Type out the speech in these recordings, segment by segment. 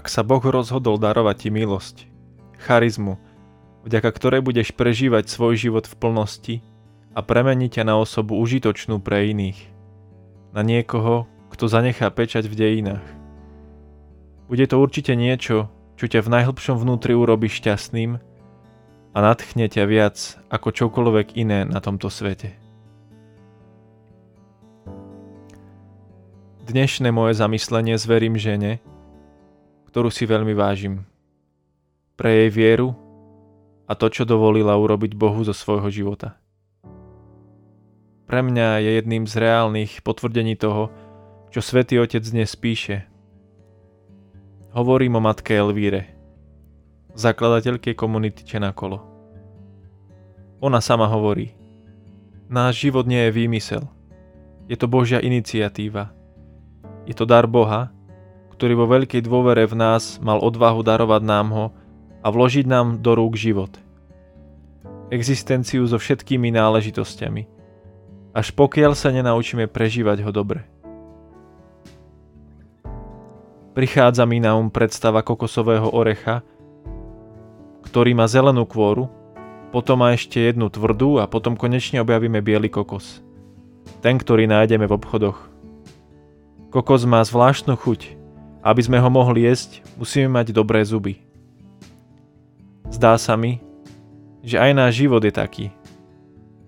Ak sa Boh rozhodol darovať ti milosť, charizmu, vďaka ktorej budeš prežívať svoj život v plnosti a premeniť ťa na osobu užitočnú pre iných. Na niekoho, kto zanechá pečať v dejinách. Bude to určite niečo, čo ťa v najhlbšom vnútri urobí šťastným a nadchne ťa viac ako čokoľvek iné na tomto svete. Dnešné moje zamyslenie zverím žene, ktorú si veľmi vážim. Pre jej vieru a to, čo dovolila urobiť Bohu zo svojho života. Pre mňa je jedným z reálnych potvrdení toho, čo svätý Otec dnes píše. Hovorím o matke Elvíre, zakladateľke komunity Čenakolo. Ona sama hovorí, náš život nie je výmysel, je to Božia iniciatíva. Je to dar Boha, ktorý vo veľkej dôvere v nás mal odvahu darovať nám ho a vložiť nám do rúk život. Existenciu so všetkými náležitosťami, až pokiaľ sa nenaučíme prežívať ho dobre. Prichádza mi na um predstava kokosového orecha, ktorý má zelenú kôru, potom má ešte jednu tvrdú a potom konečne objavíme biely kokos. Ten, ktorý nájdeme v obchodoch. Kokos má zvláštnu chuť, aby sme ho mohli jesť, musíme mať dobré zuby. Zdá sa mi, že aj náš život je taký.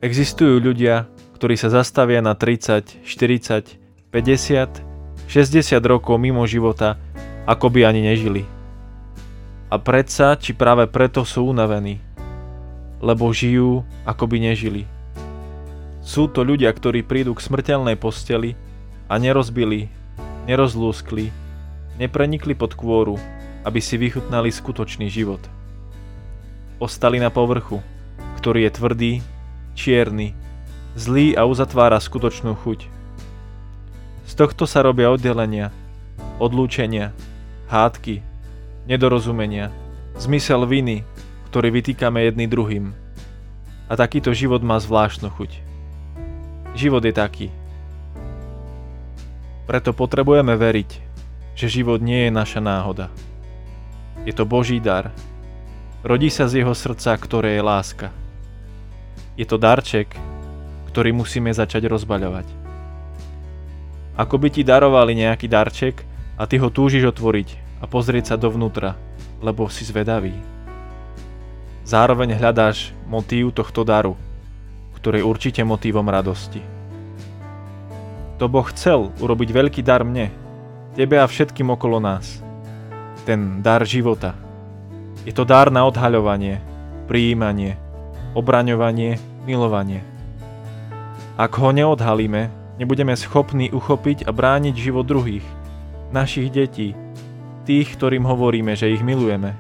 Existujú ľudia, ktorí sa zastavia na 30, 40, 50, 60 rokov mimo života, ako by ani nežili. A predsa, či práve preto sú unavení, lebo žijú, ako by nežili. Sú to ľudia, ktorí prídu k smrteľnej posteli a nerozbili, nerozlúskli, neprenikli pod kôru, aby si vychutnali skutočný život. Ostali na povrchu, ktorý je tvrdý, čierny, zlý a uzatvára skutočnú chuť. Z tohto sa robia oddelenia, odlúčenia, hádky, nedorozumenia, zmysel viny, ktorý vytýkame jedný druhým. A takýto život má zvláštnu chuť. Život je taký. Preto potrebujeme veriť, že život nie je naša náhoda. Je to Boží dar. Rodí sa z jeho srdca, ktoré je láska. Je to darček, ktorý musíme začať rozbaľovať. Ako by ti darovali nejaký darček a ty ho túžiš otvoriť a pozrieť sa dovnútra, lebo si zvedavý. Zároveň hľadáš motív tohto daru, ktorý je určite motívom radosti. To Boh chcel urobiť veľký dar mne, tebe a všetkým okolo nás. Ten dar života. Je to dar na odhaľovanie, prijímanie, obraňovanie, milovanie. Ak ho neodhalíme, nebudeme schopní uchopiť a brániť život druhých, našich detí, tých, ktorým hovoríme, že ich milujeme.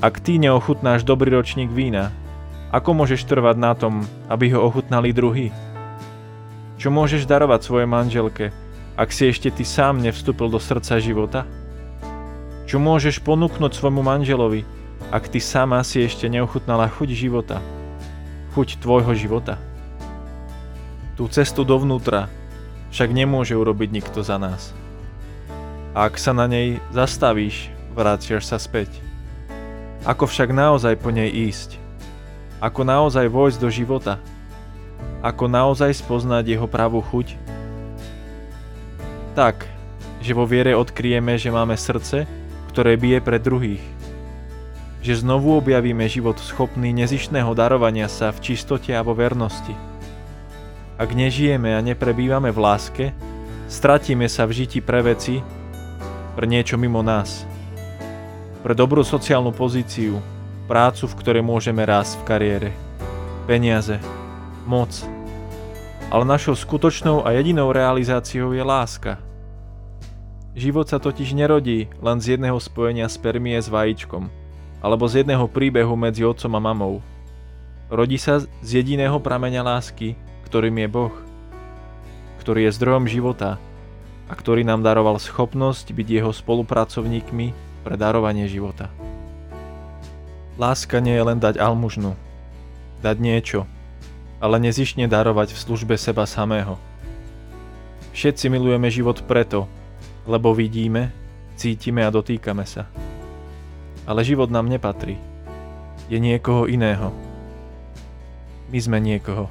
Ak ty neochutnáš dobrý ročník vína, ako môžeš trvať na tom, aby ho ochutnali druhý? Čo môžeš darovať svojej manželke, ak si ešte ty sám nevstúpil do srdca života? Čo môžeš ponúknuť svojmu manželovi, ak ty sama si ešte neochutnala chuť života? Chuť tvojho života? Tú cestu dovnútra však nemôže urobiť nikto za nás. A ak sa na nej zastavíš, vráciš sa späť. Ako však naozaj po nej ísť? Ako naozaj vojsť do života? Ako naozaj spoznať jeho pravú chuť tak, že vo viere odkryjeme, že máme srdce, ktoré bije pre druhých. Že znovu objavíme život schopný nezišného darovania sa v čistote a vo vernosti. Ak nežijeme a neprebývame v láske, stratíme sa v žiti pre veci, pre niečo mimo nás. Pre dobrú sociálnu pozíciu, prácu, v ktorej môžeme rásť v kariére, peniaze, moc. Ale našou skutočnou a jedinou realizáciou je láska – Život sa totiž nerodí len z jedného spojenia spermie s vajíčkom, alebo z jedného príbehu medzi otcom a mamou. Rodí sa z jediného prameňa lásky, ktorým je Boh, ktorý je zdrojom života a ktorý nám daroval schopnosť byť jeho spolupracovníkmi pre darovanie života. Láska nie je len dať almužnu, dať niečo, ale nezišne darovať v službe seba samého. Všetci milujeme život preto, lebo vidíme, cítime a dotýkame sa. Ale život nám nepatrí. Je niekoho iného. My sme niekoho,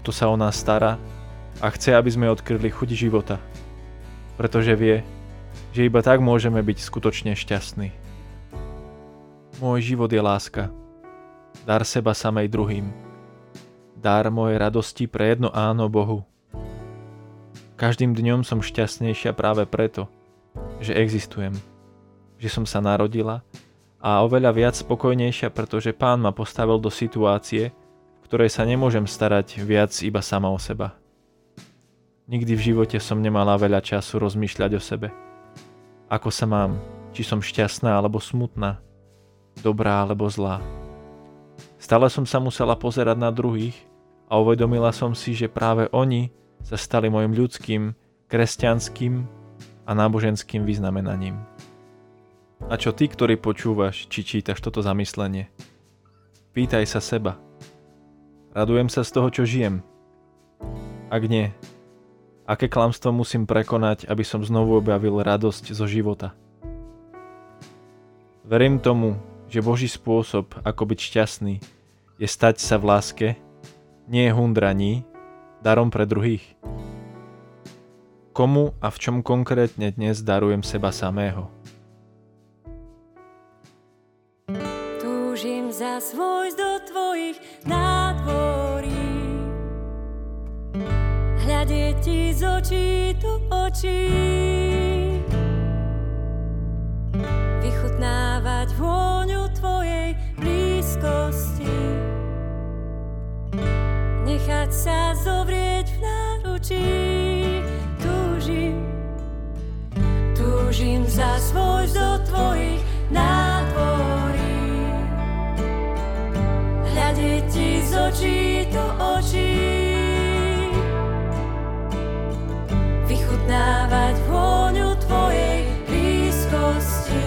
kto sa o nás stará a chce, aby sme odkryli chuť života. Pretože vie, že iba tak môžeme byť skutočne šťastní. Môj život je láska. Dar seba samej druhým. Dar mojej radosti pre jedno áno Bohu. Každým dňom som šťastnejšia práve preto, že existujem. Že som sa narodila a oveľa viac spokojnejšia, pretože pán ma postavil do situácie, v ktorej sa nemôžem starať viac iba sama o seba. Nikdy v živote som nemala veľa času rozmýšľať o sebe. Ako sa mám, či som šťastná alebo smutná, dobrá alebo zlá. Stále som sa musela pozerať na druhých a uvedomila som si, že práve oni sa stali môjim ľudským, kresťanským a náboženským vyznamenaním. A čo ty, ktorý počúvaš, či čítaš toto zamyslenie? Pýtaj sa seba. Radujem sa z toho, čo žijem? Ak nie, aké klamstvo musím prekonať, aby som znovu objavil radosť zo života? Verím tomu, že Boží spôsob, ako byť šťastný, je stať sa v láske, nie hundraní, darom pre druhých. Komu a v čom konkrétne dnes darujem seba samého? raz vojsť do tvojich nádvorí. Hľadieť ti z očí do očí. Vychutnávať vôňu tvojej blízkosti. Nechať sa v náručí. Túžim, túžim za svoj do tvojich nádvorí hľadieť ti z očí do očí. Vychutnávať vôňu tvojej blízkosti.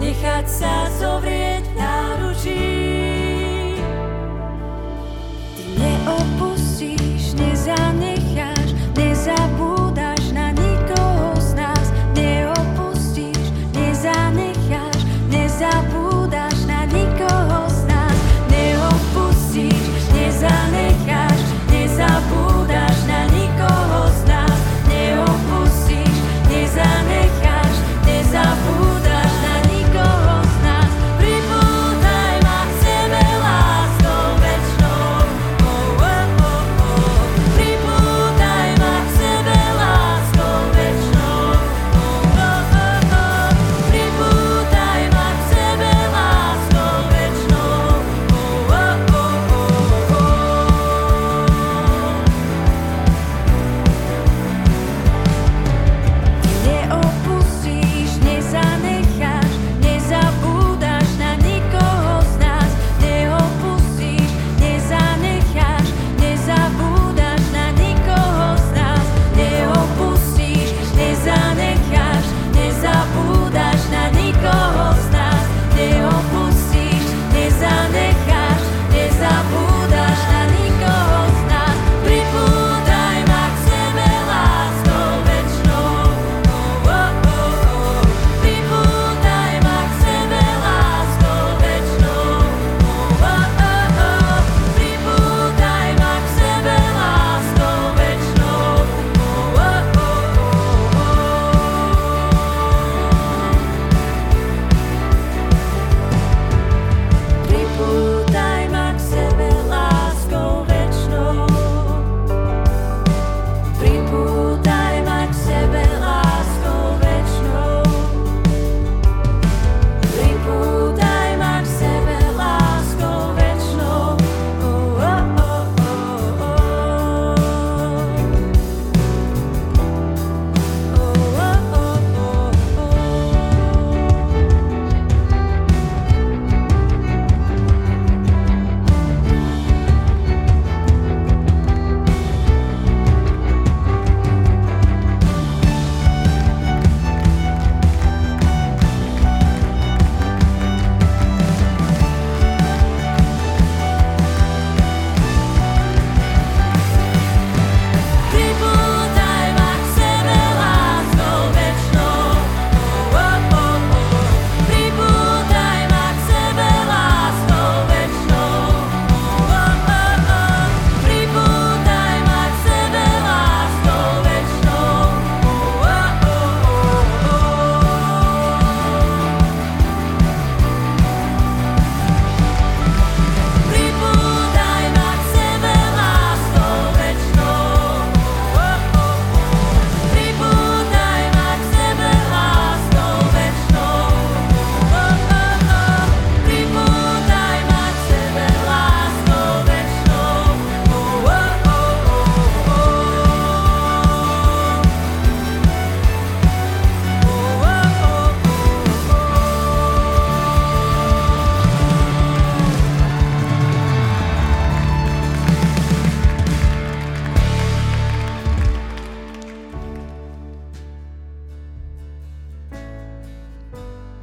Nechať sa zovrieť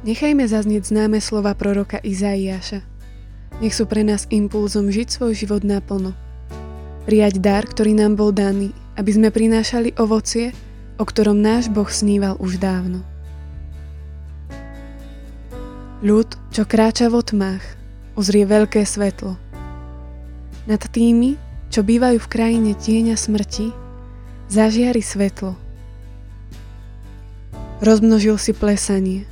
Nechajme zaznieť známe slova proroka Izaiáša. Nech sú pre nás impulzom žiť svoj život naplno. Prijať dar, ktorý nám bol daný, aby sme prinášali ovocie, o ktorom náš Boh sníval už dávno. Ľud, čo kráča v tmách, uzrie veľké svetlo. Nad tými, čo bývajú v krajine tieňa smrti, zažiari svetlo. Rozmnožil si plesanie,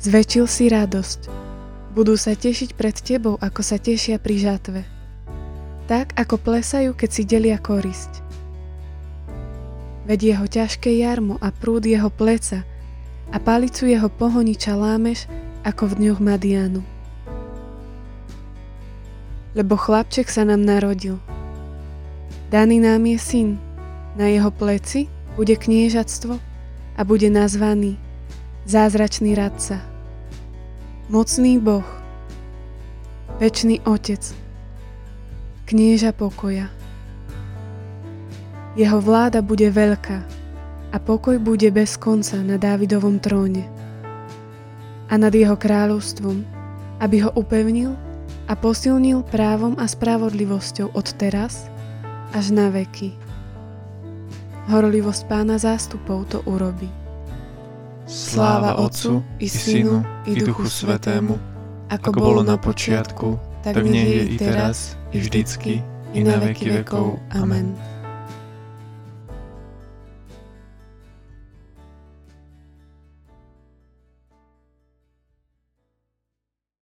zväčšil si radosť, budú sa tešiť pred tebou, ako sa tešia pri žatve. Tak, ako plesajú, keď si delia korisť. Veď jeho ťažké jarmo a prúd jeho pleca a palicu jeho pohoniča lámeš, ako v dňoch Madianu. Lebo chlapček sa nám narodil. Daný nám je syn, na jeho pleci bude kniežatstvo a bude nazvaný Zázračný radca, Mocný Boh, Večný Otec, Knieža pokoja. Jeho vláda bude veľká a pokoj bude bez konca na Dávidovom tróne a nad jeho kráľovstvom, aby ho upevnil a posilnil právom a spravodlivosťou od teraz až na veky. Horlivosť pána zástupov to urobí. Sláva Otcu i Synu i Duchu Svetému, ako bolo na počiatku, tak nech je i teraz, i vždycky, i na veky vekov. Amen.